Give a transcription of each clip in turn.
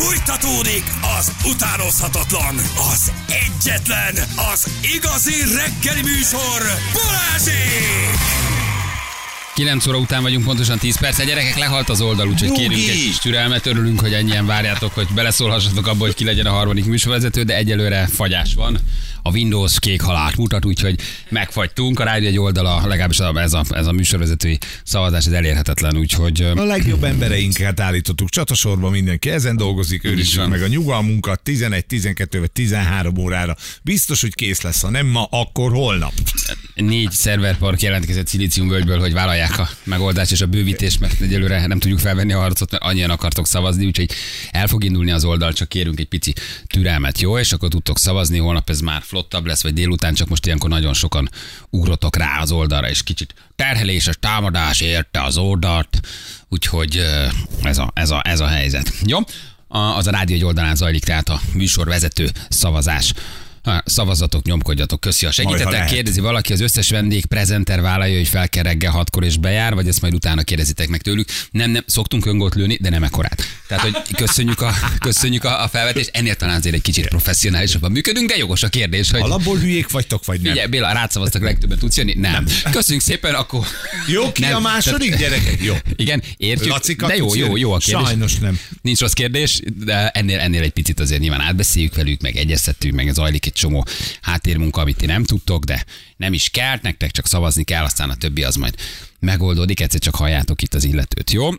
Fújtatódik az utánozhatatlan, az egyetlen, az igazi reggeli műsor, Balázsék! 9 óra után vagyunk, pontosan 10 perc. A gyerekek lehalt az oldal, úgyhogy Nyugi! kérünk egy kis türelmet. Örülünk, hogy ennyien várjátok, hogy beleszólhassatok abba, hogy ki legyen a harmadik műsorvezető, de egyelőre fagyás van. A Windows kék halált mutat, úgyhogy megfagytunk. A rádió egy oldala, legalábbis ez a, ez a műsorvezetői szavazás, ez elérhetetlen, úgyhogy A legjobb embereinket állítottuk csatasorba, mindenki ezen dolgozik, őrizzük meg a nyugalmunkat 11, 12 vagy 13 órára. Biztos, hogy kész lesz, ha nem ma, akkor holnap. négy szerverpark jelentkezett Szilíciumvölgyből, hogy vállalják a megoldást és a bővítést, mert egyelőre nem tudjuk felvenni a harcot, mert annyian akartok szavazni, úgyhogy el fog indulni az oldal, csak kérünk egy pici türelmet, jó? És akkor tudtok szavazni, holnap ez már flottabb lesz, vagy délután, csak most ilyenkor nagyon sokan ugrotok rá az oldalra, és kicsit terheléses támadás érte az oldalt, úgyhogy ez a, ez a, ez a helyzet. Jó? Az a rádió egy oldalán zajlik, tehát a műsorvezető szavazás. Ha, Szavazatok, nyomkodjatok, köszi ha segítetek. Kérdezi valaki, az összes vendég prezenter vállalja, hogy fel kell reggel hatkor és bejár, vagy ezt majd utána kérdezitek meg tőlük. Nem, nem, szoktunk öngót lőni, de nem ekkorát. Tehát, hogy köszönjük a, köszönjük a, a felvetést, ennél talán azért egy kicsit professzionálisabban működünk, de jogos a kérdés, hogy Alapból hülyék vagytok, vagy nem? Ugye, Béla, rád szavaztak legtöbbet, tudsz jönni? Nem. Köszönjük szépen, akkor... Jó, ki Nem, a második tehát- gyerekek? Jó. Igen, értjük. Lacika, de jó, jó, jó a kérdés. Sajnos nem. Nincs rossz kérdés, de ennél, ennél egy picit azért nyilván átbeszéljük velük, meg egyeztetünk, meg zajlik egy csomó háttérmunka, amit ti nem tudtok, de nem is kell, nektek csak szavazni kell, aztán a többi az majd megoldódik, egyszer csak halljátok itt az illetőt, jó?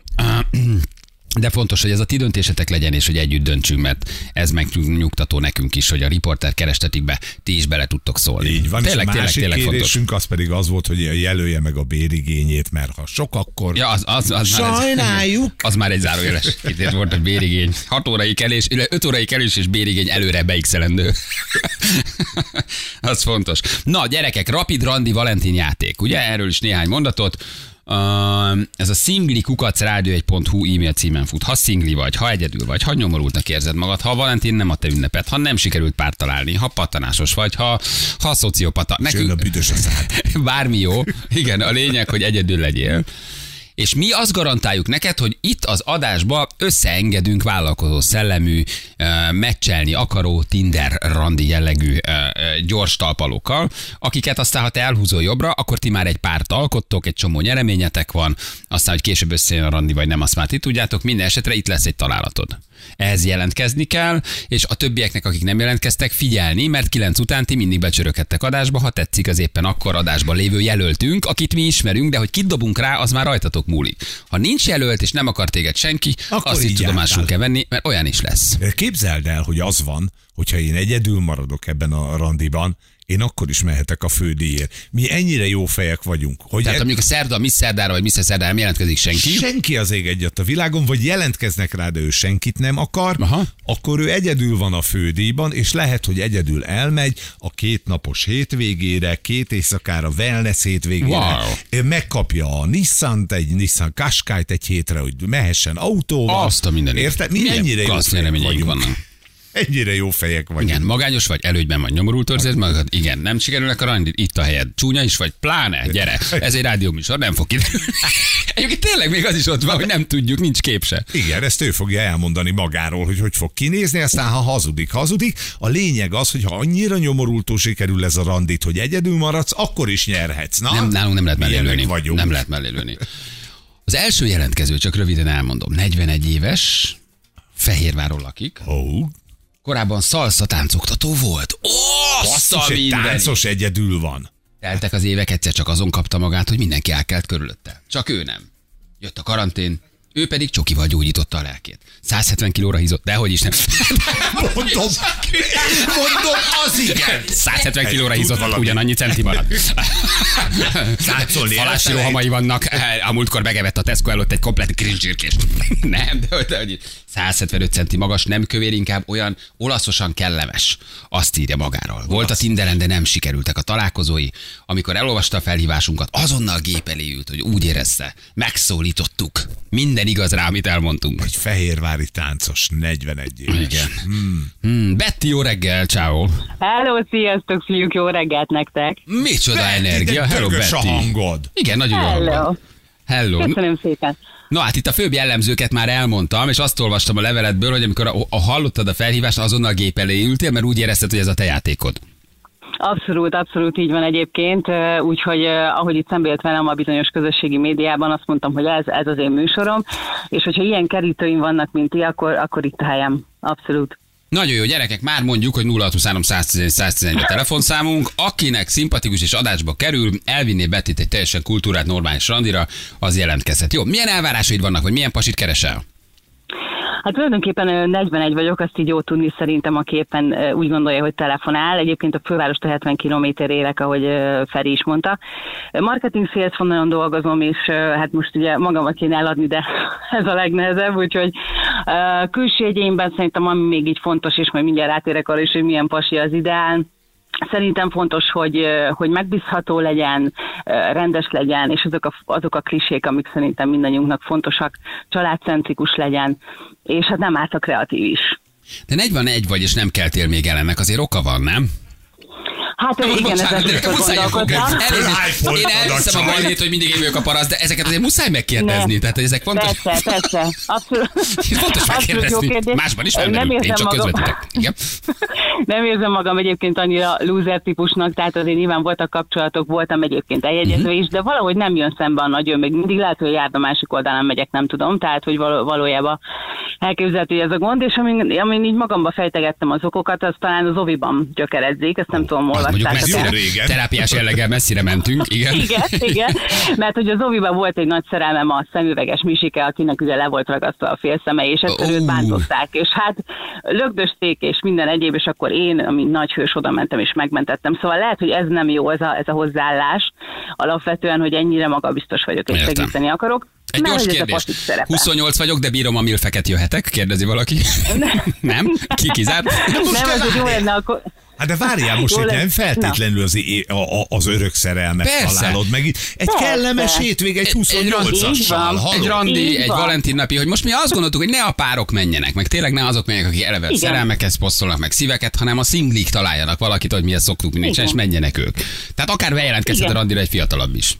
De fontos, hogy ez a ti döntésetek legyen, és hogy együtt döntsünk, mert ez megnyugtató nekünk is, hogy a riporter kerestetikbe ti is bele tudtok szólni. Így van, tényleg, és a tényleg, másik tényleg fontos. kérésünk az pedig az volt, hogy jelölje meg a bérigényét, mert ha sok, akkor... Ja, az, az, az Már Sajnáljuk. ez, az már egy zárójeles kitért volt, hogy bérigény. 6 órai kelés, 5 órai kelés és bérigény előre beixelendő. az fontos. Na, gyerekek, Rapid Randi Valentin játék. Ugye erről is néhány mondatot. Ez a szingli kukac rádió1.hu e-mail címen fut. Ha szingli vagy, ha egyedül vagy, ha nyomorultnak érzed magad, ha Valentin nem a te ünnepet, ha nem sikerült párt találni, ha patanásos vagy, ha, ha szociopata. Jön a büdös a. Bármi jó. Igen, a lényeg, hogy egyedül legyél. És mi azt garantáljuk neked, hogy itt az adásba összeengedünk vállalkozó szellemű, meccselni akaró, Tinder randi jellegű gyors talpalókkal, akiket aztán, ha te elhúzol jobbra, akkor ti már egy párt alkottok, egy csomó nyereményetek van, aztán, hogy később összejön a randi, vagy nem, azt már ti tudjátok, minden esetre itt lesz egy találatod. Ehhez jelentkezni kell, és a többieknek, akik nem jelentkeztek, figyelni, mert kilenc után ti mindig becsöröghettek adásba, ha tetszik az éppen akkor adásban lévő jelöltünk, akit mi ismerünk, de hogy kit dobunk rá, az már rajtatok múlik. Ha nincs jelölt, és nem akar téged senki, Akkor azt így tudomásul kell venni, mert olyan is lesz. Képzeld el, hogy az van, hogyha én egyedül maradok ebben a randiban, én akkor is mehetek a fődíjért. Mi ennyire jó fejek vagyunk, hogy Tehát e- mondjuk a szerda, Miss Szerdára vagy Miss Szerdára nem jelentkezik senki, senki az ég egyet a világon, vagy jelentkeznek rá, de ő senkit nem akar, Aha. akkor ő egyedül van a fődíjban, és lehet, hogy egyedül elmegy a két napos hétvégére, két éjszakára, wellness hétvégére, Wow. megkapja a Nissan-t, egy Nissan Qashqai-t egy hétre, hogy mehessen autóval. azt a mindenit. Érted? Mi ennyire jó fejek vagyunk. vannak. Ennyire jó fejek vagyunk. Igen, magányos vagy, előgyben vagy, nyomorult érzed magad, igen, nem sikerülnek a randi, itt a helyed. Csúnya is vagy, pláne, gyere, ez egy rádióműsor, nem fog kiderülni. Egyébként tényleg még az is ott van, hogy nem tudjuk, nincs kép se. Igen, ezt ő fogja elmondani magáról, hogy hogy fog kinézni, aztán ha hazudik, hazudik. A lényeg az, hogy ha annyira nyomorultól sikerül ez a randit, hogy egyedül maradsz, akkor is nyerhetsz. Na? Nem, nálunk nem lehet mellé Ilyenek lőni. vagyunk. Nem lehet mellé lőni. Az első jelentkező, csak röviden elmondom, 41 éves, Fehérváron lakik, Ó, korábban szalsza táncoktató volt. Ó, egy táncos egyedül van. Teltek az évek, egyszer csak azon kapta magát, hogy mindenki elkelt körülötte. Csak ő nem. Jött a karantén, ő pedig csokival gyógyította a lelkét. 170 kilóra hízott, dehogy is nem. Mondom, mondom, az igen. 170 kilóra hízott, ugyanannyi centi marad. Táncolni Falási rohamai vannak. A múltkor megevett a Tesco előtt egy komplet krizsgyirkést. Nem, de, de 175 centi magas, nem kövér, inkább olyan olaszosan kellemes. Azt írja magáról. Volt a Tinderen, de nem sikerültek a találkozói. Amikor elolvasta a felhívásunkat, azonnal gép elé ült, hogy úgy érezte, megszólítottuk. Minden igaz rá, amit elmondtunk. Egy fehérvári táncos, 41 éves. Igen. Hmm. Betty, jó reggel, ciao. Hello, sziasztok, fiúk, jó reggelt nektek! Micsoda Betty, energia. Hello, dögös a Betty. hangod. Igen, nagyon jó hangod. Hello! Köszönöm szépen. Na hát itt a főbb jellemzőket már elmondtam, és azt olvastam a leveletből, hogy amikor a, a hallottad a felhívást, azonnal gép elé ültél, mert úgy érezted, hogy ez a te játékod. Abszolút, abszolút így van egyébként, úgyhogy ahogy itt szembe jött velem a bizonyos közösségi médiában, azt mondtam, hogy ez, ez az én műsorom, és hogyha ilyen kerítőim vannak, mint ti, akkor, akkor itt a helyem. Abszolút. Nagyon jó, gyerekek, már mondjuk, hogy 0623 111 111 a telefonszámunk. Akinek szimpatikus és adásba kerül, elvinné Bettit egy teljesen kultúrát normális randira, az jelentkezhet. Jó, milyen elvárásaid vannak, vagy milyen pasit keresel? Hát tulajdonképpen ö, 41 vagyok, azt így jó tudni szerintem, aki éppen úgy gondolja, hogy telefonál. Egyébként a fővárosta 70 km élek, ahogy Feri is mondta. Marketing sales vonalon dolgozom, és hát most ugye magamat kéne eladni, de ez a legnehezebb, úgyhogy külső jegyénben szerintem ami még így fontos, és majd mindjárt rátérek arra is, hogy milyen pasi az ideál, Szerintem fontos, hogy, hogy megbízható legyen, rendes legyen, és azok a, azok a klisék, amik szerintem mindannyiunknak fontosak, családcentrikus legyen, és hát nem árt a kreatív is. De 41 vagy, és nem keltél még el ennek, azért oka van, nem? Hát igen, Bocsánat, ezen de nekem muszáj. Elnézést, Én elhiszem a bajnét, hogy mindig én vagyok a parasz, de ezeket azért muszáj megkérdezni. Ne. Tehát, hogy ezek fontos. Persze, persze. Abszolút, Fontos megkérdezni. Másban is Nem felmerül. Én érzem csak magam- közvetítek. Igen. Nem érzem magam egyébként annyira loser típusnak, tehát azért nyilván voltak kapcsolatok, voltam egyébként eljegyező is, de valahogy nem jön szembe a nagyon, még mindig lehet, hogy járd a másik oldalán megyek, nem tudom, tehát hogy való, valójában elképzelhető, hogy ez a gond, és amin, amin így magamba fejtegettem az okokat, az talán az oviban gyökeredzik, ezt nem tudom, Az mondjuk messzire, régen. terápiás jelleggel messzire mentünk. Igen. igen, igen, mert hogy az Oviban volt egy nagy szerelmem a szemüveges Misike, akinek ugye le volt ragasztva a félszeme, és ezt Ó. őt bántották, és hát lögdösték, és minden egyéb, és akkor én, mint nagy hős, oda mentem és megmentettem. Szóval lehet, hogy ez nem jó, ez a, ez a hozzáállás, alapvetően, hogy ennyire magabiztos vagyok, és Értem. segíteni akarok. Egy gyors ez kérdés. pasik szerepe. 28 vagyok, de bírom a milfeket jöhetek? Kérdezi valaki. Nem? Ki kizárt? Nem, ez egy jó lenne, akkor... Hát de várjál, most hogy nem feltétlenül az, a, a, az örök szerelmet Persze. találod meg. Itt Egy Persze. kellemes hétvég, egy Egy randi. 28-assal. Így van. Egy randi, egy. Valentin napi, hogy most mi azt gondoltuk, hogy ne a párok menjenek, meg tényleg ne azok menjenek, akik eleve Igen. szerelmeket posztolnak, meg szíveket, hanem a szinglik találjanak valakit, hogy mihez szoktuk mindig, és menjenek ők. Tehát akár bejelentkezhet a Igen. randira egy fiatalabb is.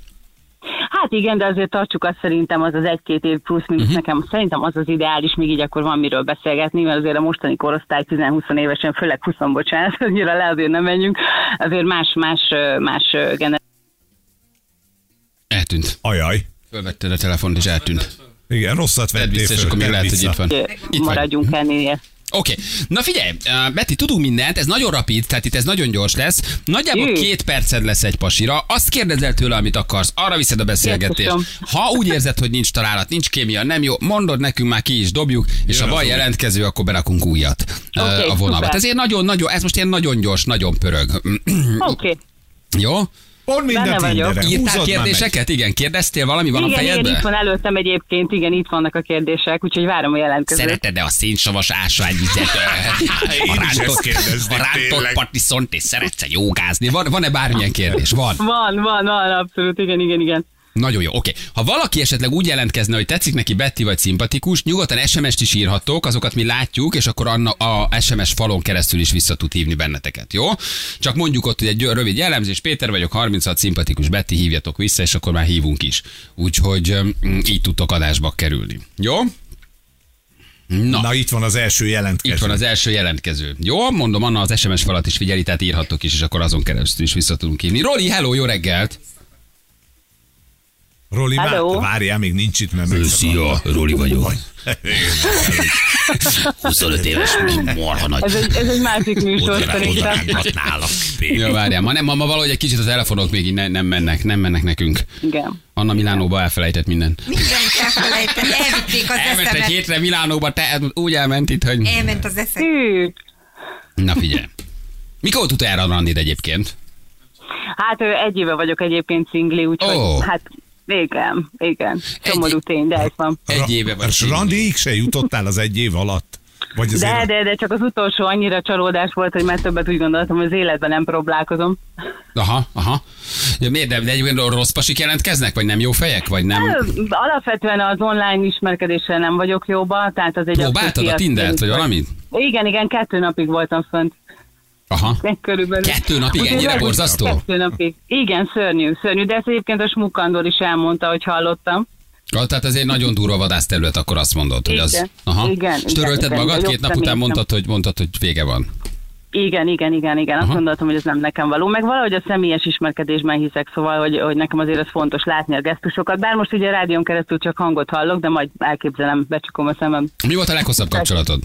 Hát igen, de azért tartsuk azt szerintem az az egy-két év plusz-minusz uh-huh. nekem szerintem az az ideális, még így akkor van miről beszélgetni, mert azért a mostani korosztály 10-20 évesen, főleg 20, bocsánat, annyira le azért nem menjünk, azért más-más más generáció. Eltűnt. Ajaj. Fölvetted a telefont, és eltűnt. Igen, rosszat Vedd vettél vissza, és föl, akkor még lehet, hogy vissza. itt van. Itt vagy. maradjunk ennél. Oké, okay. na figyelj, uh, Betty, tudunk mindent, ez nagyon rapid, tehát itt ez nagyon gyors lesz. Nagyjából Jé. két perced lesz egy pasira, azt kérdezel tőle, amit akarsz, arra viszed a beszélgetést. Ha úgy érzed, hogy nincs találat, nincs kémia, nem jó, mondod nekünk, már ki is dobjuk, és Jön ha van jelentkező, akkor berakunk újat uh, Oké, a vonalba. Ezért nagyon-nagyon, ez most ilyen nagyon gyors, nagyon pörög. Oké. Okay. jó? Pont mind Benne a. Tinderen. Írtál kérdéseket? Igen, kérdeztél valami, van a Igen, igen, fejedben? itt van előttem egyébként, igen, itt vannak a kérdések, úgyhogy várom a jelentkezőt. Szereted-e a szénsavas ásványvizet? A rántott, a rántott patiszont, és szeretsz jogázni? Van, van-e bármilyen kérdés? Van. Van, van, van, abszolút, igen, igen, igen. Nagyon jó, oké. Ha valaki esetleg úgy jelentkezne, hogy tetszik neki Betty vagy szimpatikus, nyugodtan SMS-t is írhattok, azokat mi látjuk, és akkor anna, a SMS falon keresztül is vissza tud hívni benneteket, jó? Csak mondjuk ott, hogy egy gy- rövid jellemzés, Péter vagyok, 36 szimpatikus Betty, hívjatok vissza, és akkor már hívunk is. Úgyhogy így tudtok adásba kerülni. Jó? Na. Na itt van az első jelentkező. Itt van az első jelentkező. Jó, mondom, Anna az SMS falat is figyeli, tehát írhattok is, és akkor azon keresztül is vissza tudunk hívni. Roli, hello, jó reggelt! Roli, már, Hello. várjál, még nincs itt, mert megszakadva. Roli vagyok. 25 éves marha nagy. Ez egy, ez egy másik műsor szerintem. Jó, várjál, ma, nem, ma, ma valahogy egy kicsit a telefonok még így ne, nem mennek, nem mennek nekünk. Igen. Anna Milánóba elfelejtett mindent. Mindent elfelejteni, elvitték az Elment egy eszemet. hétre Milánóba, te úgy elment itt, hogy... Elment az eszem. Na figyelj. Mikor volt utoljára a randid egyébként? Hát egy éve vagyok egyébként szingli, úgyhogy Ó. hát igen, igen. Szomorú tény, de ez van. Egy éve vagy. És randiig se jutottál az egy év alatt? Vagy azért De, de, de csak az utolsó annyira csalódás volt, hogy már többet úgy gondoltam, hogy az életben nem próbálkozom. Aha, aha. Ja, miért? De, de egyébként rossz pasik jelentkeznek? Vagy nem jó fejek? Vagy nem? Ö, Alapvetően az online ismerkedéssel nem vagyok jóba, tehát az egy... Próbáltad a Tindert, vagy valamit? Igen, igen, kettő napig voltam fönt. Aha. Körülbelül. Kettő napig? Úgyhogy Ennyire borzasztó? Kettő napig. Igen, szörnyű, szörnyű, de ezt egyébként a Smukandor is elmondta, hogy hallottam. Ah, Tehát ez egy nagyon durva vadászterület, akkor azt mondod, hogy az... Igen. Aha. Igen, És igen, törölted igen. magad, De két nap után mondtad, hogy mondtad, hogy vége van. Igen, igen, igen, igen. Azt Aha. gondoltam, hogy ez nem nekem való. Meg valahogy a személyes ismerkedésben hiszek, szóval, hogy, hogy nekem azért ez fontos látni a gesztusokat. Bár most ugye a rádión keresztül csak hangot hallok, de majd elképzelem, becsukom a szemem. Mi volt a leghosszabb kapcsolatod?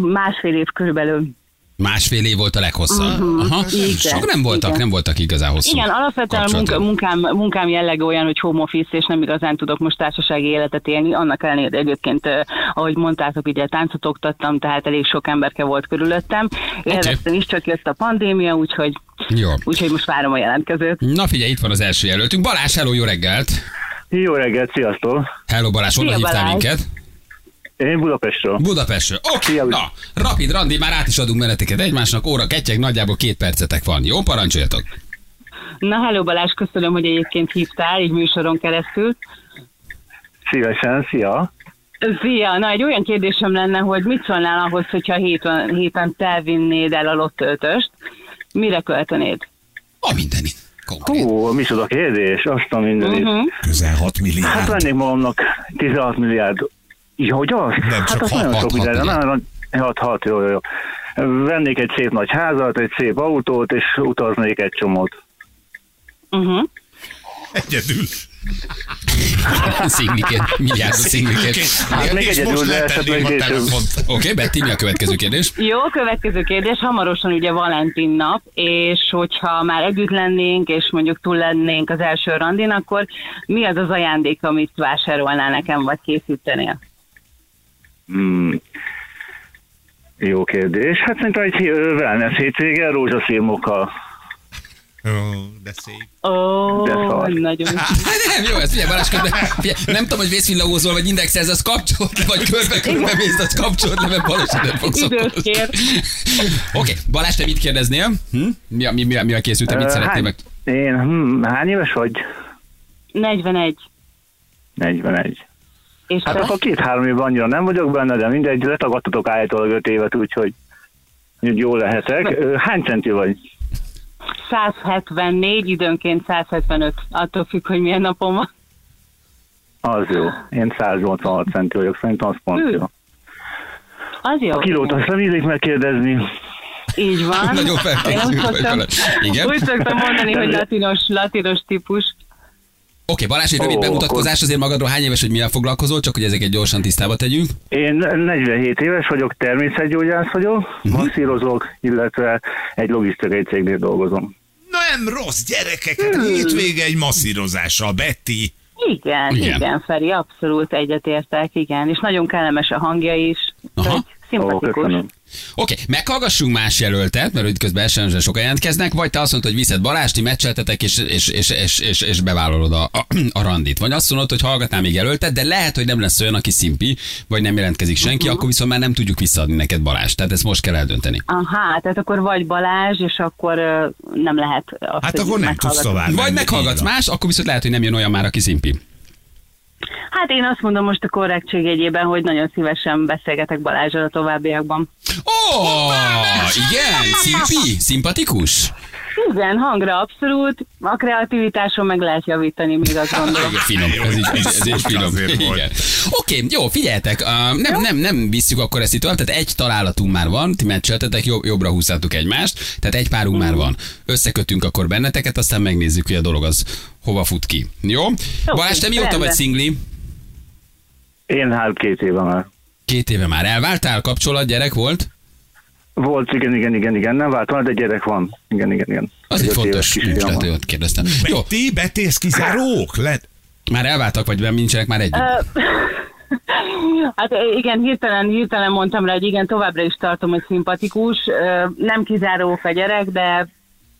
Másfél év körülbelül. Másfél év volt a leghosszabb. Aha. Mhm. Igen, Sok nem voltak, igen. nem voltak igazán hosszú Igen, alapvetően a munka, munkám, munkám jellege olyan, hogy home office, és nem igazán tudok most társasági életet élni. Annak ellenére egyébként, eh, ahogy mondtátok, ugye táncot oktattam, tehát elég sok emberke volt körülöttem. Élveztem is, csak jött a pandémia, úgyhogy, Jó. úgyhogy most várom a jelentkezőt. Na figyelj, itt van az első jelöltünk. Balázs, hello, jó reggelt! Jó reggelt, sziasztok! Hello Balázs, honnan hívtál Balázs. minket? Én Budapestről. Budapestről. Oké, Szia, na, rapid randi, már át is adunk meneteket egymásnak, óra ketyeg, nagyjából két percetek van. Jó, parancsoljatok. Na, hello Balázs, köszönöm, hogy egyébként hívtál, így műsoron keresztül. Szívesen, szia! Szia, na egy olyan kérdésem lenne, hogy mit szólnál ahhoz, hogyha héten, héten te vinnéd el a lottötöst, mire költenéd? A mindeni. Konkrét. Hú, micsoda kérdés, azt a mindenit. Uh-huh. Közel 6 Hát milliárd. vennék magamnak 16 milliárd. Ja, hogy az? Nem, hát csak az hat- nagyon hat- sok milliárd. Nagyon, 6, 6, jó, jó, jó. Vennék egy szép nagy házat, egy szép autót, és utaznék egy csomót. Uh-huh. Egyedül. Szingliként, milliárdos szingliként. Hát még egyedül, de esetleg a később. Oké, okay, Betty, mi a következő kérdés? Jó, következő kérdés. Hamarosan ugye Valentin nap, és hogyha már együtt lennénk, és mondjuk túl lennénk az első randin, akkor mi az az ajándék, amit vásárolnál nekem, vagy készítenél? Hmm. Jó kérdés. Hát szerintem egy wellness hétvége, rózsaszírmokkal. Ó, de szép. Ó, De szar. nagyon nem, jó, ez figyelj, Balázs, közben, figyelj, nem tudom, hogy vészvillagózol, vagy indexelsz, az kapcsolt le, vagy körbe-körbe mész, az kapcsolt le, mert nem fogsz. Oké, Balázs, te mit kérdeznél? Hm? Mi, a- mi, mi, mi a készültem, mit szeretnél hány- meg? Én, hm, hány éves vagy? 41. 41. És Hát te? akkor két-három évben annyira nem vagyok benne, de mindegy, letagadtatok állítólag öt évet, úgyhogy úgy jól lehetek. Hány centi vagy? 174, időnként 175. Attól függ, hogy milyen napom van. Az jó. Én 186 centi vagyok, szerintem az pont Hű. jó. Az jó. A kilót azt nem illik megkérdezni. Így van. Nagyon Én felkészült úgy vagy szoktam, vele. Igen? úgy szoktam mondani, hogy latinos, latinos típus. Oké, Balázs, egy rövid Ó, bemutatkozás azért magadról. Hány éves, hogy mivel foglalkozol, csak hogy ezeket gyorsan tisztába tegyünk. Én 47 éves vagyok, természetgyógyász vagyok, Mhm. masszírozok, illetve egy logisztikai cégnél dolgozom. Nem rossz gyerekek, hát hétvége egy masszírozással, Betty. Igen, Igen. igen, Feri, abszolút egyetértek, igen. És nagyon kellemes a hangja is. Aha. Ó, Szimpatikus. köszönöm. Oké, meghallgassunk más jelöltet, mert hogy közben esetleg sokan jelentkeznek, vagy te azt mondod, hogy viszed Balázs, ti meccseltetek, és, és, és, és, és, és bevállalod a, a, a, randit. Vagy azt mondod, hogy hallgatnál még jelöltet, de lehet, hogy nem lesz olyan, aki szimpi, vagy nem jelentkezik senki, Mhm. akkor viszont már nem tudjuk visszaadni neked Balázs. Tehát ezt most kell eldönteni. Aha, tehát akkor vagy Balázs, és akkor nem lehet azt, Hát hogy akkor nem tudsz tovább. Vagy meghallgatsz más, akkor viszont lehet, hogy nem jön olyan már, aki szimpi. Hát én azt mondom most a korrektség jegyében, hogy nagyon szívesen beszélgetek Balázsral a továbbiakban. Ó, igen, szimpi, szimpatikus. Igen, hangra abszolút, a kreativitáson meg lehet javítani, még azt gondolom. Igen, finom, ez így, ez, ez így finom. Igen. Oké, jó, figyeljetek, uh, nem, nem, nem visszük akkor ezt itt tovább, tehát egy találatunk már van, ti meccseltetek, jobb, jobbra húzzátok egymást, tehát egy párunk már van. Összekötünk akkor benneteket, aztán megnézzük, hogy a dolog az hova fut ki. Jó? Balázs, te mióta vagy szingli? Én hát két éve már. Két éve már elváltál, kapcsolat, gyerek volt? Volt, igen, igen, igen, igen, nem váltam, de gyerek van. Igen, igen, igen. Az egy fontos ügylet, hogy kérdeztem. Jó, Betty, ez kizárók? Le... már elváltak, vagy nincsenek már együtt? Hát igen, hirtelen, hirtelen mondtam rá, hogy igen, továbbra is tartom, hogy szimpatikus. Nem kizáró a gyerek, de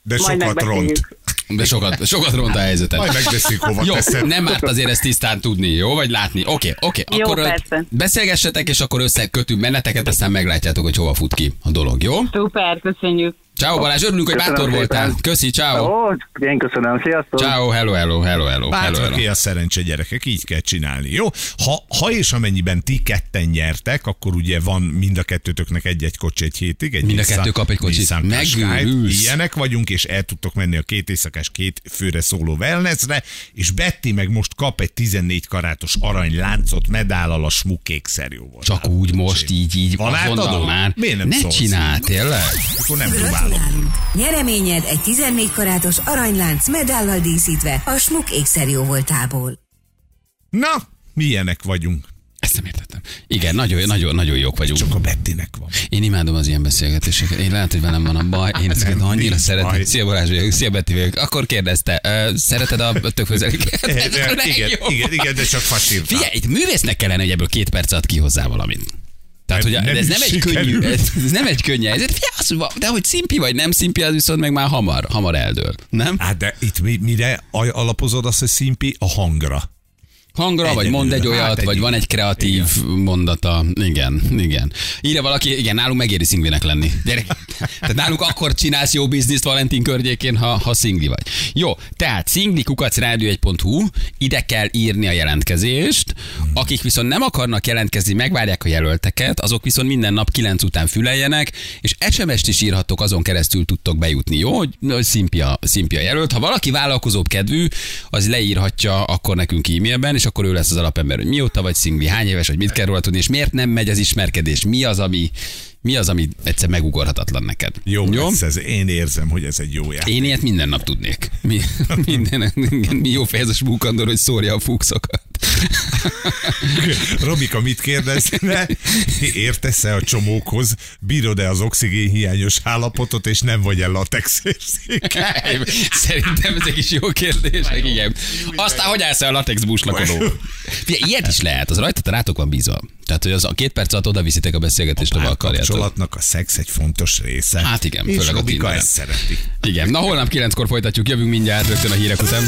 De majd sokat megbeszéljük. ront. De sokat, sokat ront a helyzetet. Majd megbeszéljük, hova Jó, teszed. nem árt azért ezt tisztán tudni, jó? Vagy látni. Oké, oké. Jó, Akkor persze. beszélgessetek, és akkor összekötünk benneteket, aztán meglátjátok, hogy hova fut ki a dolog, jó? Szuper, köszönjük. Ciao Balázs, örülünk, hogy Köszönöm bátor szépen. voltál. Köszi, ciao. Ó, én köszönöm, sziasztok! Ciao, hello, hello, hello, hello, hello, Bátraké hello. a szerencse gyerekek, így kell csinálni, jó? Ha, ha és amennyiben ti ketten nyertek, akkor ugye van mind a kettőtöknek egy-egy kocsi egy hétig. Egy Mind a kettő kap egy kocsit. Megőrülsz. Ilyenek vagyunk, és el tudtok menni a két éjszakás, két főre szóló wellnessre, és Betty meg most kap egy 14 karátos aranyláncot medállal a smukékszerjóval. Csak úgy most, így, így, Van már. Miért nem ne szólsz? csinál, tényleg? Akkor nem Gratulálunk! Nyereményed egy 14 karátos aranylánc medállal díszítve a Smuk ékszerjó voltából. Na, milyenek vagyunk. Ezt nem értettem. Igen, nagyon, nagyon, nagyon jók vagyunk. Csak a Bettinek van. Én imádom az ilyen beszélgetéseket. Én lehet, hogy velem van a baj. Én ezeket Nem, annyira szeretem. baj. Szia Balázs vagyok, szia Betty vagyok. Akkor kérdezte, ö, szereted a tök közeliket? igen, igen, igen, de csak fasírtam. Figyelj, itt művésznek kellene, hogy ebből két perc alatt kihozzá valamit. Tehát, hogy Nem- ez nem egy könnyű, ez, ez nem egy könnyű helyzet. Figyelj, de hogy szimpi vagy nem szimpi, az viszont meg már hamar, hamar eldől. Nem? Hát de itt mi, mire alapozod azt, hogy szimpi a hangra? Hangra, vagy Egyedül. mond egy Hát olyat, egyedül. vagy van egy kreatív mondata. Igen, igen. Írja valaki, igen, nálunk megéri szingvinek lenni. Gyere. Tehát nálunk akkor csinálsz jó bizniszt Valentin környékén, ha, ha szingli vagy. Jó, tehát szinglikukacrádió1.hu, ide kell írni a jelentkezést. Akik viszont nem akarnak jelentkezni, megvárják a jelölteket, azok viszont minden nap 9 után füleljenek, és SMS-t is írhatok, azon keresztül tudtok bejutni, jó? Hogy, hogy szimpia, szimpia jelölt. Ha valaki vállalkozóbb kedvű, az leírhatja akkor nekünk e-mailben, és akkor ő lesz az alapember, hogy mióta vagy szingli, hány éves, vagy mit kell róla tudni, és miért nem megy az ismerkedés, mi az, ami, mi az, ami egyszer megugorhatatlan neked. Jó, jó? Ez, ez, én érzem, hogy ez egy jó játék. Én ilyet minden nap tudnék. Mi, minden, mi jó fejezes búkandor, hogy szórja a fuxokat. Robika mit kérdezne? Értesz-e a csomókhoz? Bírod-e az oxigénhiányos állapotot, és nem vagy el latex érzékeny? Szerintem ezek is jó kérdések, igen. Aztán hogy állsz el a latex búslakodó? Ilyet is lehet, az rajta rátok van bízva. Tehát, hogy az a két perc alatt oda viszitek a beszélgetést, ahol akarjátok. kapcsolatnak a szex egy fontos része. Hát igen, és főleg a Robika Tinderen. ezt szereti. Igen, na holnap kilenckor folytatjuk, jövünk mindjárt rögtön a hírek után.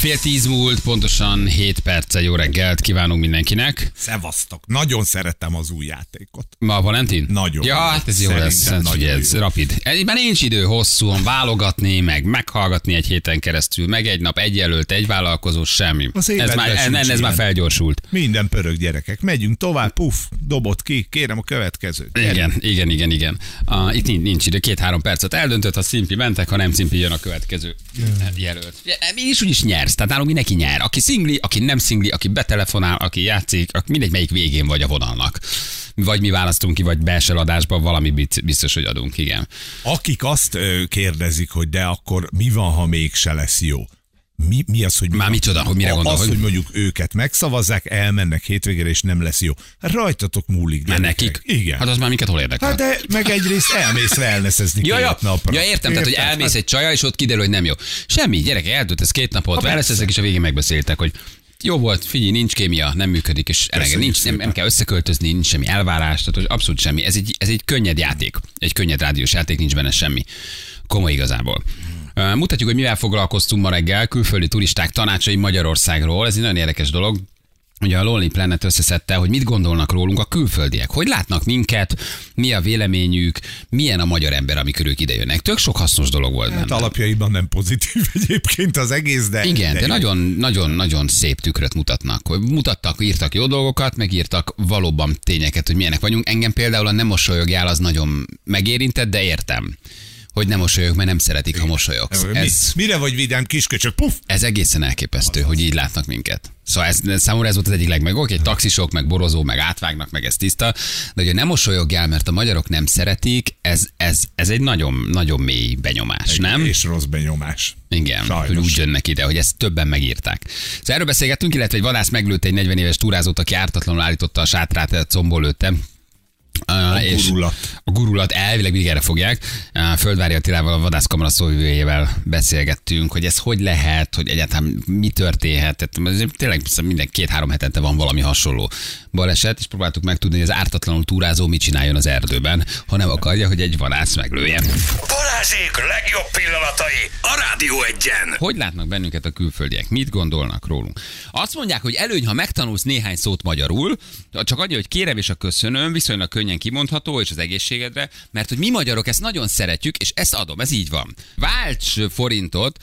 Fél tíz múlt, pontosan 7 perce jó reggelt kívánunk mindenkinek. Szevasztok. Nagyon szerettem az új játékot. Ma a Valentin? Nagyon Ja, hát ez jó lesz. Nagyon ez jó. rapid. Már nincs idő hosszúan válogatni, meg meghallgatni egy héten keresztül, meg egy nap egy jelölt, egy vállalkozó, semmi. Ez már, ez, ez már ilyen. felgyorsult. Minden pörög gyerekek. Megyünk tovább, puff, dobott ki, kérem a következőt. Igen, igen, igen, igen. Uh, itt nincs, nincs idő, két-három percet eldöntött, ha szimpi mentek, ha nem szimpi, jön a következő jelölt. Ja, Mi is úgyis nyersz, tehát nálunk mindenki nyer. Aki szingli, aki nem szingli, aki betelefonál, aki játszik, aki mindegy melyik végén vagy a vonalnak. Vagy mi választunk ki, vagy belső adásban valami biztos, hogy adunk, igen. Akik azt kérdezik, hogy de akkor mi van, ha mégse lesz jó? Mi, mi az, hogy... Már micsoda, hogy mire gondol, Az, hogy- hogy mondjuk őket megszavazzák, elmennek hétvégére, és nem lesz jó. Rajtatok múlik. Gyerekek. nekik? Igen. Hát az már minket hol érdekel? Hát de meg egyrészt elmész wellnessezni Ja, ja, napra. ja, értem, tehát hogy elmész egy csaja, és ott kiderül, hogy nem jó. Semmi, gyerekek, eltöltesz két napot, wellnessezek, és a végén megbeszéltek, hogy jó volt, figyelj, nincs kémia, nem működik, és elege, nincs, nem, nem kell összeköltözni, nincs semmi elvárás, tehát hogy abszolút semmi. Ez egy, ez egy könnyed játék, egy könnyed rádiós játék, nincs benne semmi. Komoly igazából. Mutatjuk, hogy mivel foglalkoztunk ma reggel, külföldi turisták tanácsai Magyarországról. Ez egy nagyon érdekes dolog. Ugye a Lonely Planet összeszedte, hogy mit gondolnak rólunk a külföldiek, hogy látnak minket, mi a véleményük, milyen a magyar ember, amikor ők idejönnek. Tök sok hasznos dolog volt Hát benne. alapjaiban nem pozitív egyébként az egész, de... Igen, de jó. nagyon, nagyon, nagyon szép tükröt mutatnak. Mutattak, írtak jó dolgokat, meg írtak valóban tényeket, hogy milyenek vagyunk. Engem például a nem mosolyogjál az nagyon megérintett, de értem, hogy nem mosolyog, mert nem szeretik, ha mosolyogsz. Mi, Ez, Mire vagy vidám kisköcsök? Puff! ez egészen elképesztő, hogy így látnak minket. Szóval ez, számomra ez volt az egyik legmegok, egy taxisok, meg borozó, meg átvágnak, meg ez tiszta, de hogy nem mosolyogjál, mert a magyarok nem szeretik, ez, ez, ez egy nagyon, nagyon mély benyomás, nem? És rossz benyomás. Igen, Sajnos. hogy úgy jönnek ide, hogy ezt többen megírták. Szóval erről beszélgettünk, illetve egy vadász meglőtte egy 40 éves túrázót, aki ártatlanul állította a sátrát, combol lőtte. A gurulat. A gurulat elvileg még erre fogják. A Földvári Attilával, a vadászkamara szóvivőjével beszélgettünk, hogy ez hogy lehet, hogy egyáltalán mi történhet. Tehát ez tényleg minden két-három hetente van valami hasonló baleset, és próbáltuk megtudni, hogy az ártatlanul túrázó mit csináljon az erdőben, ha nem akarja, hogy egy vadász meglője. Balázs! Balázsék legjobb pillanatai a Rádió egyen. Hogy látnak bennünket a külföldiek? Mit gondolnak rólunk? Azt mondják, hogy előny, ha megtanulsz néhány szót magyarul, csak annyi, hogy kérem és a köszönöm, viszonylag könnyen kimondható, és az egészségedre, mert hogy mi magyarok ezt nagyon szeretjük, és ezt adom, ez így van. Válts forintot,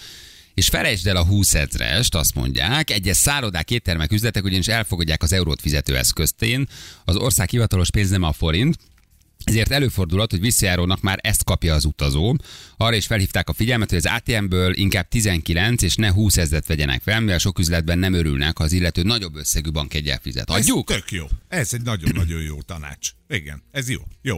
és felejtsd el a 20 ezrest, azt mondják. Egyes szállodák, éttermek, üzletek ugyanis elfogadják az eurót fizetőeszköztén. Az ország hivatalos pénz nem a forint, ezért előfordulhat, hogy visszajárónak már ezt kapja az utazó. Arra is felhívták a figyelmet, hogy az ATM-ből inkább 19 és ne 20 ezret vegyenek fel, mivel sok üzletben nem örülnek, ha az illető nagyobb összegű bankjegyel fizet. Adjuk? Ez tök jó. Ez egy nagyon-nagyon jó tanács. Igen, ez jó. Jó.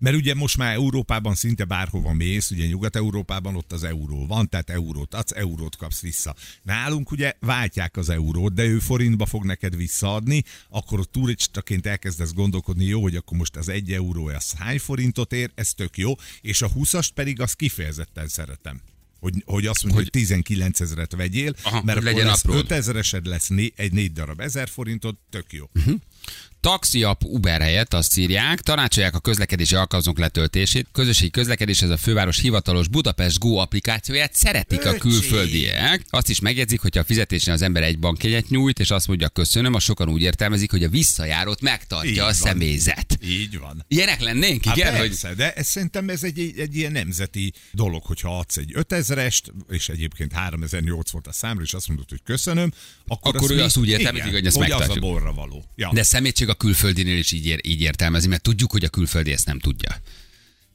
Mert ugye most már Európában szinte bárhova mész, ugye Nyugat-Európában ott az euró van, tehát eurót adsz, eurót kapsz vissza. Nálunk ugye váltják az eurót, de ő forintba fog neked visszaadni, akkor turistaként elkezdesz gondolkodni, jó, hogy akkor most az egy euró az hány forintot ér, ez tök jó, és a 20-ast pedig azt kifejezetten szeretem. Hogy, hogy azt mondja, hogy, hogy 19 ezeret vegyél, Aha, mert hogy akkor legyen lesz apród. 5 ezeresed lesz né, egy négy darab ezer forintot, tök jó. Taxi app Uber helyett azt írják, tanácsolják a közlekedési alkalmazók letöltését. Közösségi közlekedés ez a főváros hivatalos Budapest Go applikációját szeretik a Öcsi. külföldiek. Azt is megjegyzik, hogy a fizetésnél az ember egy bankjegyet nyújt, és azt mondja köszönöm, a sokan úgy értelmezik, hogy a visszajárót megtartja Így a van. személyzet. Így van. Ilyenek lennénk, Hát igen? Hogy... persze, de ez, szerintem ez egy, egy, ilyen nemzeti dolog, hogyha adsz egy 5000-est, és egyébként 3008 volt a számra, és azt mondod, hogy köszönöm, akkor, Akkor ő mi- azt úgy értelmezik, hogy ezt hogy az a megtartjuk. borra való. Ja. De szemétség a külföldinél is így, ér, így értelmezi, mert tudjuk, hogy a külföldi ezt nem tudja.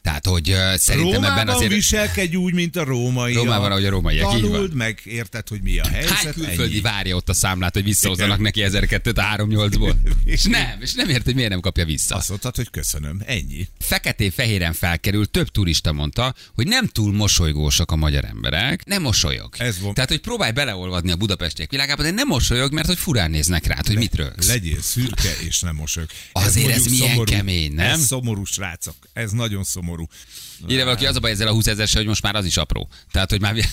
Tehát, hogy uh, szerintem Rómában ebben azért... viselkedj úgy, mint a római. Rómában, ahogy a rómaiak, így van. Tanuld meg, érted, hogy mi a helyzet. Hány külföldi ennyi. várja ott a számlát, hogy visszahozzanak neki 1002-t a 38-ból? És nem, és nem ért, hogy miért nem kapja vissza. Azt mondtad, hogy köszönöm, ennyi. Feketé-fehéren felkerült, több turista mondta, hogy nem túl mosolygósak a magyar emberek. Nem mosolyog. Ez van. Tehát, hogy próbálj beleolvadni a budapestiek világába, de nem mosolyog, mert hogy furán néznek rád, hogy mit rögsz. Legyél szürke és nem mosolyog. Azért ez mondjuk milyen kemény, nem? Ez szomorú, srácok. Ez nagyon szomorú. Ide valaki az a baj ezzel a 20 ezerse, hogy most már az is apró. Tehát, hogy már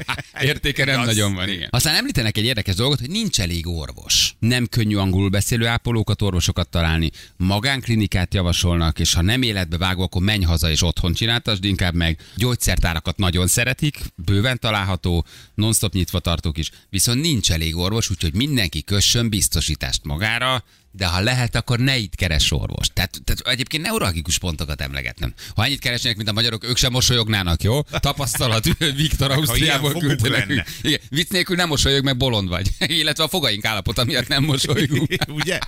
értéke nem nagyon van, igen. Aztán említenek egy érdekes dolgot, hogy nincs elég orvos. Nem könnyű angolul beszélő ápolókat, orvosokat találni. Magánklinikát javasolnak, és ha nem életbe vágó, akkor menj haza és otthon csináltasd inkább meg. Gyógyszertárakat nagyon szeretik, bőven található, non-stop nyitva tartók is. Viszont nincs elég orvos, úgyhogy mindenki kössön biztosítást magára, de ha lehet, akkor ne itt keres orvos. Tehát, tehát egyébként neuralgikus pontokat emlegetnem. Ha ennyit keresnének, mint a magyarok, ők sem mosolyognának, jó? Tapasztalat, Viktor Ausztriából küldte nekünk. Igen, vicc nélkül nem mosolyog, meg bolond vagy. Illetve a fogaink állapota miatt nem mosolygunk. Ugye?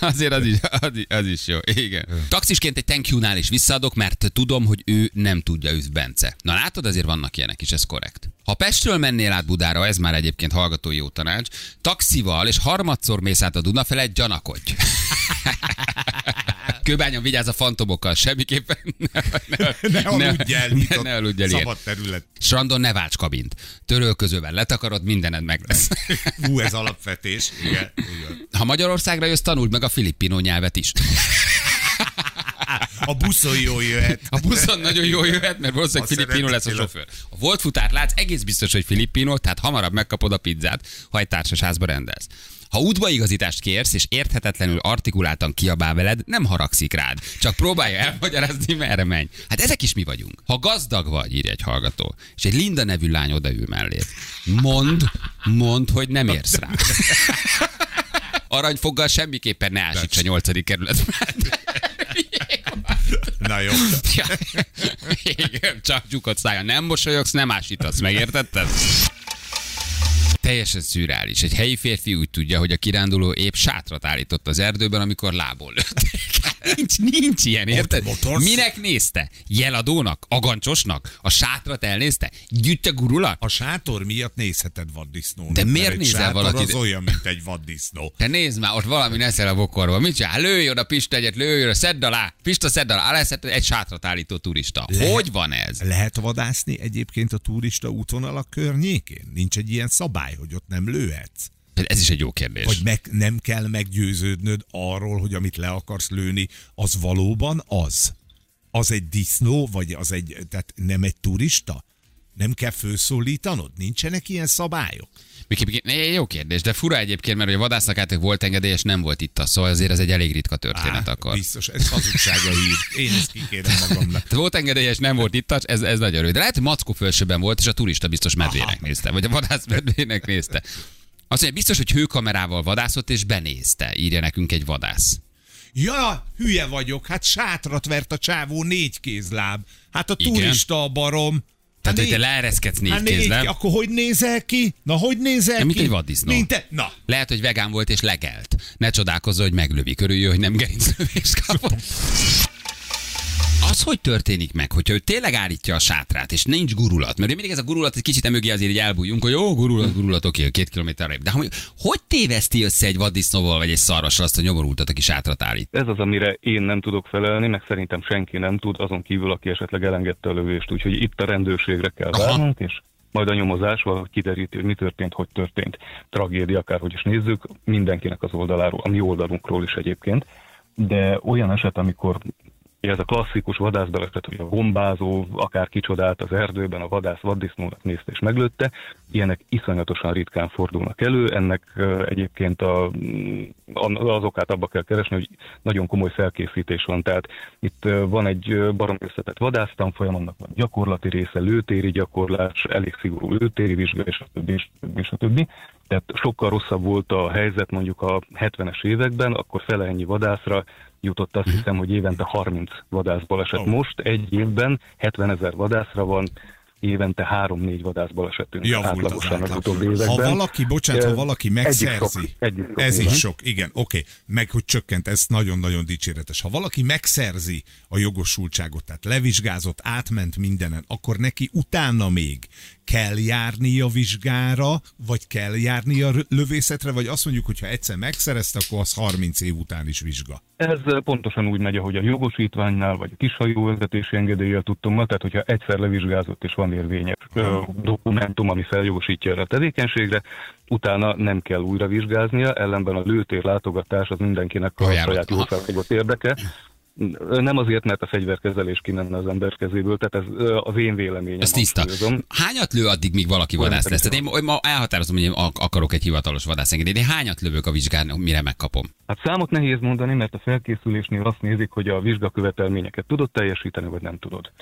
Azért az is, az is, az is jó. Igen. Taxisként egy thank you-nál is visszaadok, mert tudom, hogy ő nem tudja üz Bence. Na látod, azért vannak ilyenek is, ez korrekt. Ha Pestről mennél át Budára, ez már egyébként hallgatói jó tanács, taxival és harmadszor mész át a Duna felett, gyanakodj. Kőbányon vigyázz a fantomokkal, semmiképpen ne, Ne aludj el, ne, nyitott ne aludj el szabad terület. Strandon ne válts kabint. Törölközővel letakarod, mindened meg lesz. Hú, ez alapvetés. Igen, igen. Ha Magyarországra jössz, tanuld meg a filippino nyelvet is. A buszon jól jöhet. A buszon nagyon jól jöhet, mert valószínűleg filippino lesz a sofőr. A volt futár látsz, egész biztos, hogy filippino, tehát hamarabb megkapod a pizzát, ha egy társasházba rendelsz. Ha útbaigazítást kérsz, és érthetetlenül artikuláltan kiabál veled, nem haragszik rád. Csak próbálja elmagyarázni, merre menj. Hát ezek is mi vagyunk. Ha gazdag vagy, írja egy hallgató, és egy Linda nevű lány odaül mellé. Mond, mond, hogy nem érsz rá. Aranyfoggal semmiképpen ne ásíts a nyolcadik kerületben. Na jó. Ja. Igen, csak csukott szája. Nem mosolyogsz, nem ásítasz, megértetted? Teljesen szürreális. Egy helyi férfi úgy tudja, hogy a kiránduló épp sátrat állított az erdőben, amikor lából lőtték. Nincs, nincs ilyen, érted? Minek nézte? Jeladónak? Agancsosnak? A sátrat elnézte? Gyűjtje gurulat? A sátor miatt nézheted vaddisznónak. De miért nézel sátor valakit- az olyan, mint egy vaddisznó. Te nézd már, ott valami neszel a bokorba. Mit csinál? Lőj oda Pista egyet, lőj oda, szedd alá. Pista, szedd alá. Szedd egy sátrat állító turista. Lehet- Hogy van ez? Lehet vadászni egyébként a turista útvonalak környékén? Nincs egy ilyen szabály, hogy ott nem lőhetsz? Ez is egy jó kérdés. Vagy meg, nem kell meggyőződnöd arról, hogy amit le akarsz lőni, az valóban az? Az egy disznó, vagy az egy, tehát nem egy turista? Nem kell felszólítanod? Nincsenek ilyen szabályok? Jó kérdés, de fura egyébként, mert hogy a vadásznak át volt engedélyes, nem volt itt a szó, azért ez egy elég ritka történet Á, akkor. Biztos, ez hazugsága hír. Én ezt kikérem magamnak. Volt engedélyes, nem volt itt, ez, ez nagyon rövid. De lehet, hogy Mackó fölsőben volt, és a turista biztos medvének Aha. nézte, vagy a vadász medvének nézte. Azt mondja, biztos, hogy hőkamerával vadászott, és benézte, írja nekünk egy vadász. Ja, hülye vagyok, hát sátrat vert a csávó négy kézláb. Hát a Igen? turista a barom. Tehát, Hát hogy te leereszkedsz négy Hát négy, kézzel. akkor hogy nézel ki? Na, hogy nézel Nem, ki? mint egy vaddisznó. Mint te... Na, Lehet, hogy vegán volt és legelt. Ne csodálkozz, hogy meglövi. Körüljön, hogy nem gerinclövést kapott. Az hogy történik meg, hogyha ő tényleg állítja a sátrát, és nincs gurulat? Mert mindig ez a gurulat, egy kicsit emögé azért így elbújjunk, hogy jó, gurulat, gurulat, oké, két kilométerre. De hogy, hogy téveszti össze egy vaddisznóval vagy egy szarvassal azt a nyomorultat, aki sátrat állít? Ez az, amire én nem tudok felelni, meg szerintem senki nem tud, azon kívül, aki esetleg elengedte a lövést. Úgyhogy itt a rendőrségre kell várnunk, és majd a nyomozás valahogy kideríti, hogy mi történt, hogy történt. Tragédia, akárhogy is nézzük, mindenkinek az oldaláról, a mi oldalunkról is egyébként. De olyan eset, amikor ez a klasszikus vadászbeleset, hogy a bombázó akár kicsodált az erdőben, a vadász vaddisznónak nézte és meglőtte, ilyenek iszonyatosan ritkán fordulnak elő. Ennek egyébként a, mm, az okát abba kell keresni, hogy nagyon komoly felkészítés van. Tehát itt van egy barom összetett vadásztanfolyam, annak van gyakorlati része, lőtéri gyakorlás, elég szigorú lőtéri vizsga, és a többi, és a többi, és a többi. Tehát sokkal rosszabb volt a helyzet mondjuk a 70-es években, akkor fele ennyi vadászra jutott azt hiszem, hogy évente 30 vadászbaleset. Ó. Most egy évben 70 ezer vadászra van, évente 3-4 vadászbalesetünk javult az átlagosan az átlag. utóbbi Ha években. valaki, bocsánat, ha valaki egyik megszerzi, sok, egyik sok, ez igen. is sok, igen, oké, meg hogy csökkent, ez nagyon-nagyon dicséretes. Ha valaki megszerzi a jogosultságot, tehát levizsgázott, átment mindenen, akkor neki utána még kell járnia vizsgára, vagy kell járnia rö- lövészetre, vagy azt mondjuk, hogy ha egyszer megszerezte, akkor az 30 év után is vizsga. Ez pontosan úgy megy, ahogy a jogosítványnál, vagy a kishajóvezetési engedéllyel tudtommal, tehát hogyha egyszer levizsgázott és van érvényes ö, dokumentum, ami feljogosítja erre a tevékenységre, utána nem kell újra vizsgáznia, ellenben a lőtér látogatás az mindenkinek a Ajánlott. saját Aha. jószágos érdeke. Nem azért, mert a fegyverkezelés kimenne az ember kezéből, tehát ez az én véleményem. Ez tiszta. Hányat lő addig, míg valaki Olyan vadász lesz? Tehát én ma elhatározom, hogy én ak- akarok egy hivatalos vadászengedélyt, de hányat lövök a vizsgán, mire megkapom? Hát számot nehéz mondani, mert a felkészülésnél azt nézik, hogy a vizsgakövetelményeket tudod teljesíteni, vagy nem tudod.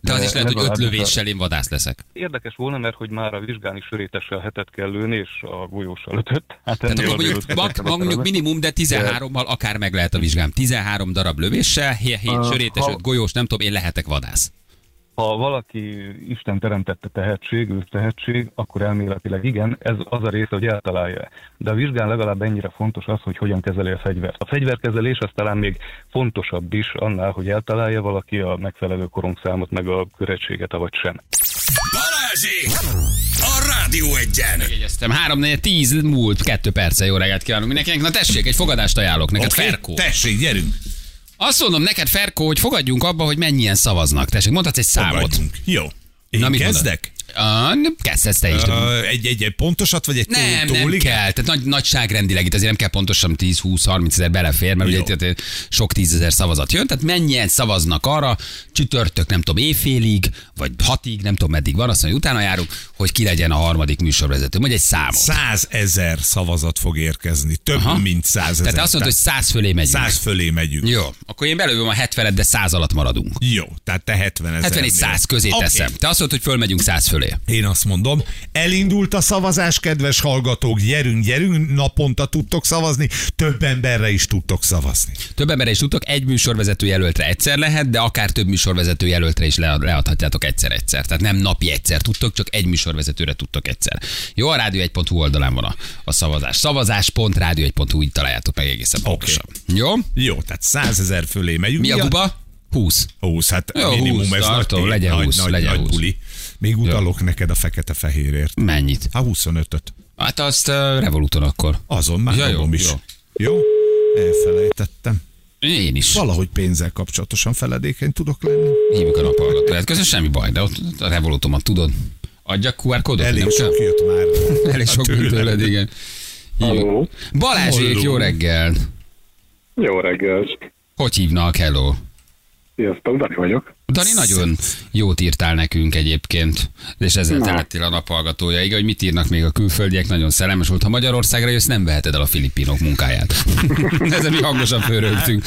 De az is lehet, hogy öt lövéssel én vadász leszek. Érdekes volna, mert hogy már a vizsgán is sörétessel hetet kell lőni, és a golyóssal ötöt. Hát Tehát akkor mondjuk, mag, mondjuk minimum, de 13-mal akár meg lehet a vizsgám. 13 darab lövéssel, 7 Ah, sörétes, ha- 5 golyós, nem tudom, én lehetek vadász. Ha valaki Isten teremtette tehetség, ő tehetség, akkor elméletileg igen, ez az a része, hogy eltalálja. De a vizsgán legalább ennyire fontos az, hogy hogyan kezeli a fegyvert. A fegyverkezelés az talán még fontosabb is annál, hogy eltalálja valaki a megfelelő korongszámot, meg a köretséget, avagy sem. Balázsi! A Rádió egyen! Jegyeztem, 3 4 10 múlt, 2 perce, jó reggelt kívánunk mindenkinek. Na tessék, egy fogadást ajánlok neked, Oké? Ferkó. Tessék, gyerünk! Azt mondom neked, Ferkó, hogy fogadjunk abba, hogy mennyien szavaznak. Tessék, mondhatsz egy számot. Fogadjunk. Jó. Én Na, mit kezdek? Ah, kezdhetsz te is. Uh, egy, egy, pontosat, vagy egy Nem, tólig? kell. Tehát nagy, nagyságrendileg itt azért nem kell pontosan 10-20-30 ezer belefér, mert Jó. ugye sok tízezer szavazat jön. Tehát mennyien szavaznak arra, csütörtök nem tudom éjfélig, vagy hatig, nem tudom meddig van, azt mondja, utána járunk, hogy ki legyen a harmadik műsorvezető. Mondj egy számot. Százezer szavazat fog érkezni. Több, Aha. mint százezer. Tehát te azt mondod, hogy száz fölé megyünk. Száz fölé megyünk. Jó, akkor én belőlem a 70 de száz alatt maradunk. Jó, tehát te 70 ezer. 70 és 100 közé Oké. teszem. Te azt mondod, hogy fölmegyünk 100 fölé. Én azt mondom, elindult a szavazás, kedves hallgatók, gyerünk, gyerünk, naponta tudtok szavazni, több emberre is tudtok szavazni. Több emberre is tudtok, egy műsorvezető jelöltre egyszer lehet, de akár több műsorvezető jelöltre is le- leadhatjátok egyszer-egyszer. Tehát nem napi egyszer tudtok, csak egy műsorvezetőre tudtok egyszer. Jó, a rádió1.hu oldalán van a, a szavazás. Szavazás.rádió1.hu így találjátok meg egészen pontosan. Jó? Jó, tehát 100 ezer fölé megyünk. Mi a guba? 20. 20, hát Jó, minimum 20, ez tartom, nagy, legyen nagy, 20, nagy, legyen nagy 20. buli. Még utalok neked a fekete-fehérért. Mennyit? Hát 25-öt. Hát azt uh, Revoluton akkor. Azon már Ja, jó, is. jó. Jó? Elfelejtettem. Én is. Valahogy pénzzel kapcsolatosan feledékeny tudok lenni. Hívjuk a naphallgatóját. Közben semmi baj, de ott a Revolutomat tudod. Adjak QR kódot? Elég nem sok kell? jött már. Elég sok tőlem. mint tőled, igen. Balázsék, jó reggel. Jó reggelt! Hogy hívnak? Hello. Sziasztok, Dani vagyok. Dani, nagyon jót írtál nekünk egyébként, és ezzel Na. telettél a naphallgatója. Igen, hogy mit írnak még a külföldiek, nagyon szellemes volt. Ha Magyarországra jössz, nem veheted el a filipinok munkáját. Ezen mi hangosan főröltünk.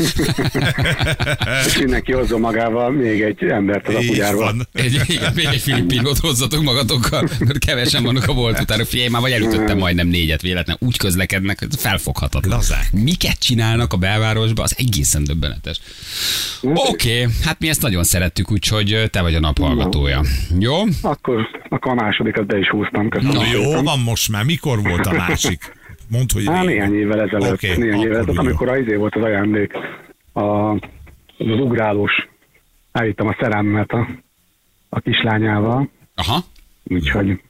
És mindenki hozzon magával még egy embert az apugyárba. Egy, igen, még egy filipinot hozzatok magatokkal, mert kevesen vannak a volt után. Figyelj, már vagy elütöttem majdnem négyet véletlen. Úgy közlekednek, hogy felfoghatatlan. Lazák. Miket csinálnak a belvárosban, az egészen döbbenetes. Oké, okay, hát mi ezt nagyon szerettük, úgyhogy te vagy a naphallgatója. Jó? Akkor, akkor a másodikat be is húztam. Köszönöm. Na, jó van most már. Mikor volt a másik? Mondd, hogy Á, régen. néhány évvel ezelőtt. Oké, néhány évvel akkor ezelőtt, amikor az izé volt az ajándék. A, az ugrálós. Elvittem a szerelmet a, a kislányával. Aha. Úgyhogy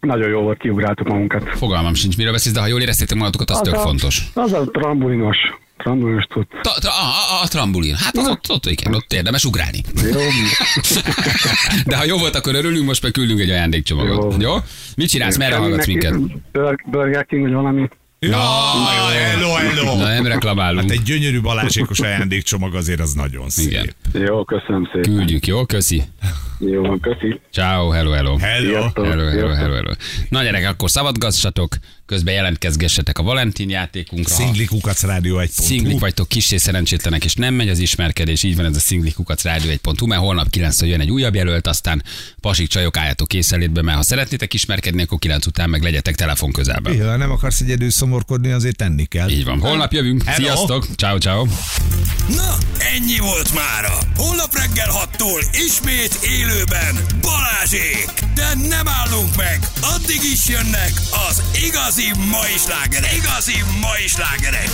nagyon jó volt, kiugráltuk magunkat. Fogalmam sincs, miről beszélsz, de ha jól éreztétek magatokat, az, tök a, fontos. Az a trambulinos, trambulinos tud. Ta, ta, a, a, a trambulin. Hát az ott, ott, igen, ott érdemes ugrálni. Jó, De ha jó volt, akkor örülünk, most meg küldünk egy ajándékcsomagot. Jó? Jó. Mit csinálsz, merre hallgatsz minket? Bur- Burger King, vagy valami. Ja, hello, hello. Na, nem reklamálunk. Hát egy gyönyörű balázsékos ajándékcsomag azért az nagyon szép. Igen. Jó, köszönöm szépen. Küldjük, jó? Köszi. Jó van, köszi. Ciao, hello, hello. Hello. Hello, hello, hello, hello. Na gyerek, akkor szabadgazsatok, közben jelentkezgessetek a Valentin játékunkra. Ha Szingli kukac rádió egy Szinglik vagytok, kis és szerencsétlenek, és nem megy az ismerkedés, így van ez a Szinglik kukac rádió 1.hu, mert holnap 9 jön egy újabb jelölt, aztán pasik csajok álljatok készelétbe, mert ha szeretnétek ismerkedni, akkor 9 után meg legyetek telefon közelben. Ha nem akarsz egyedül szomorkodni, azért tenni kell. Így van. Holnap jövünk. Hello. Sziasztok. Ciao, ciao. Na, ennyi volt mára. Holnap reggel 6-tól ismét élőben Balázsék. De nem állunk meg. Addig is jönnek az igazi mai slágerek. Igazi mai slágerek.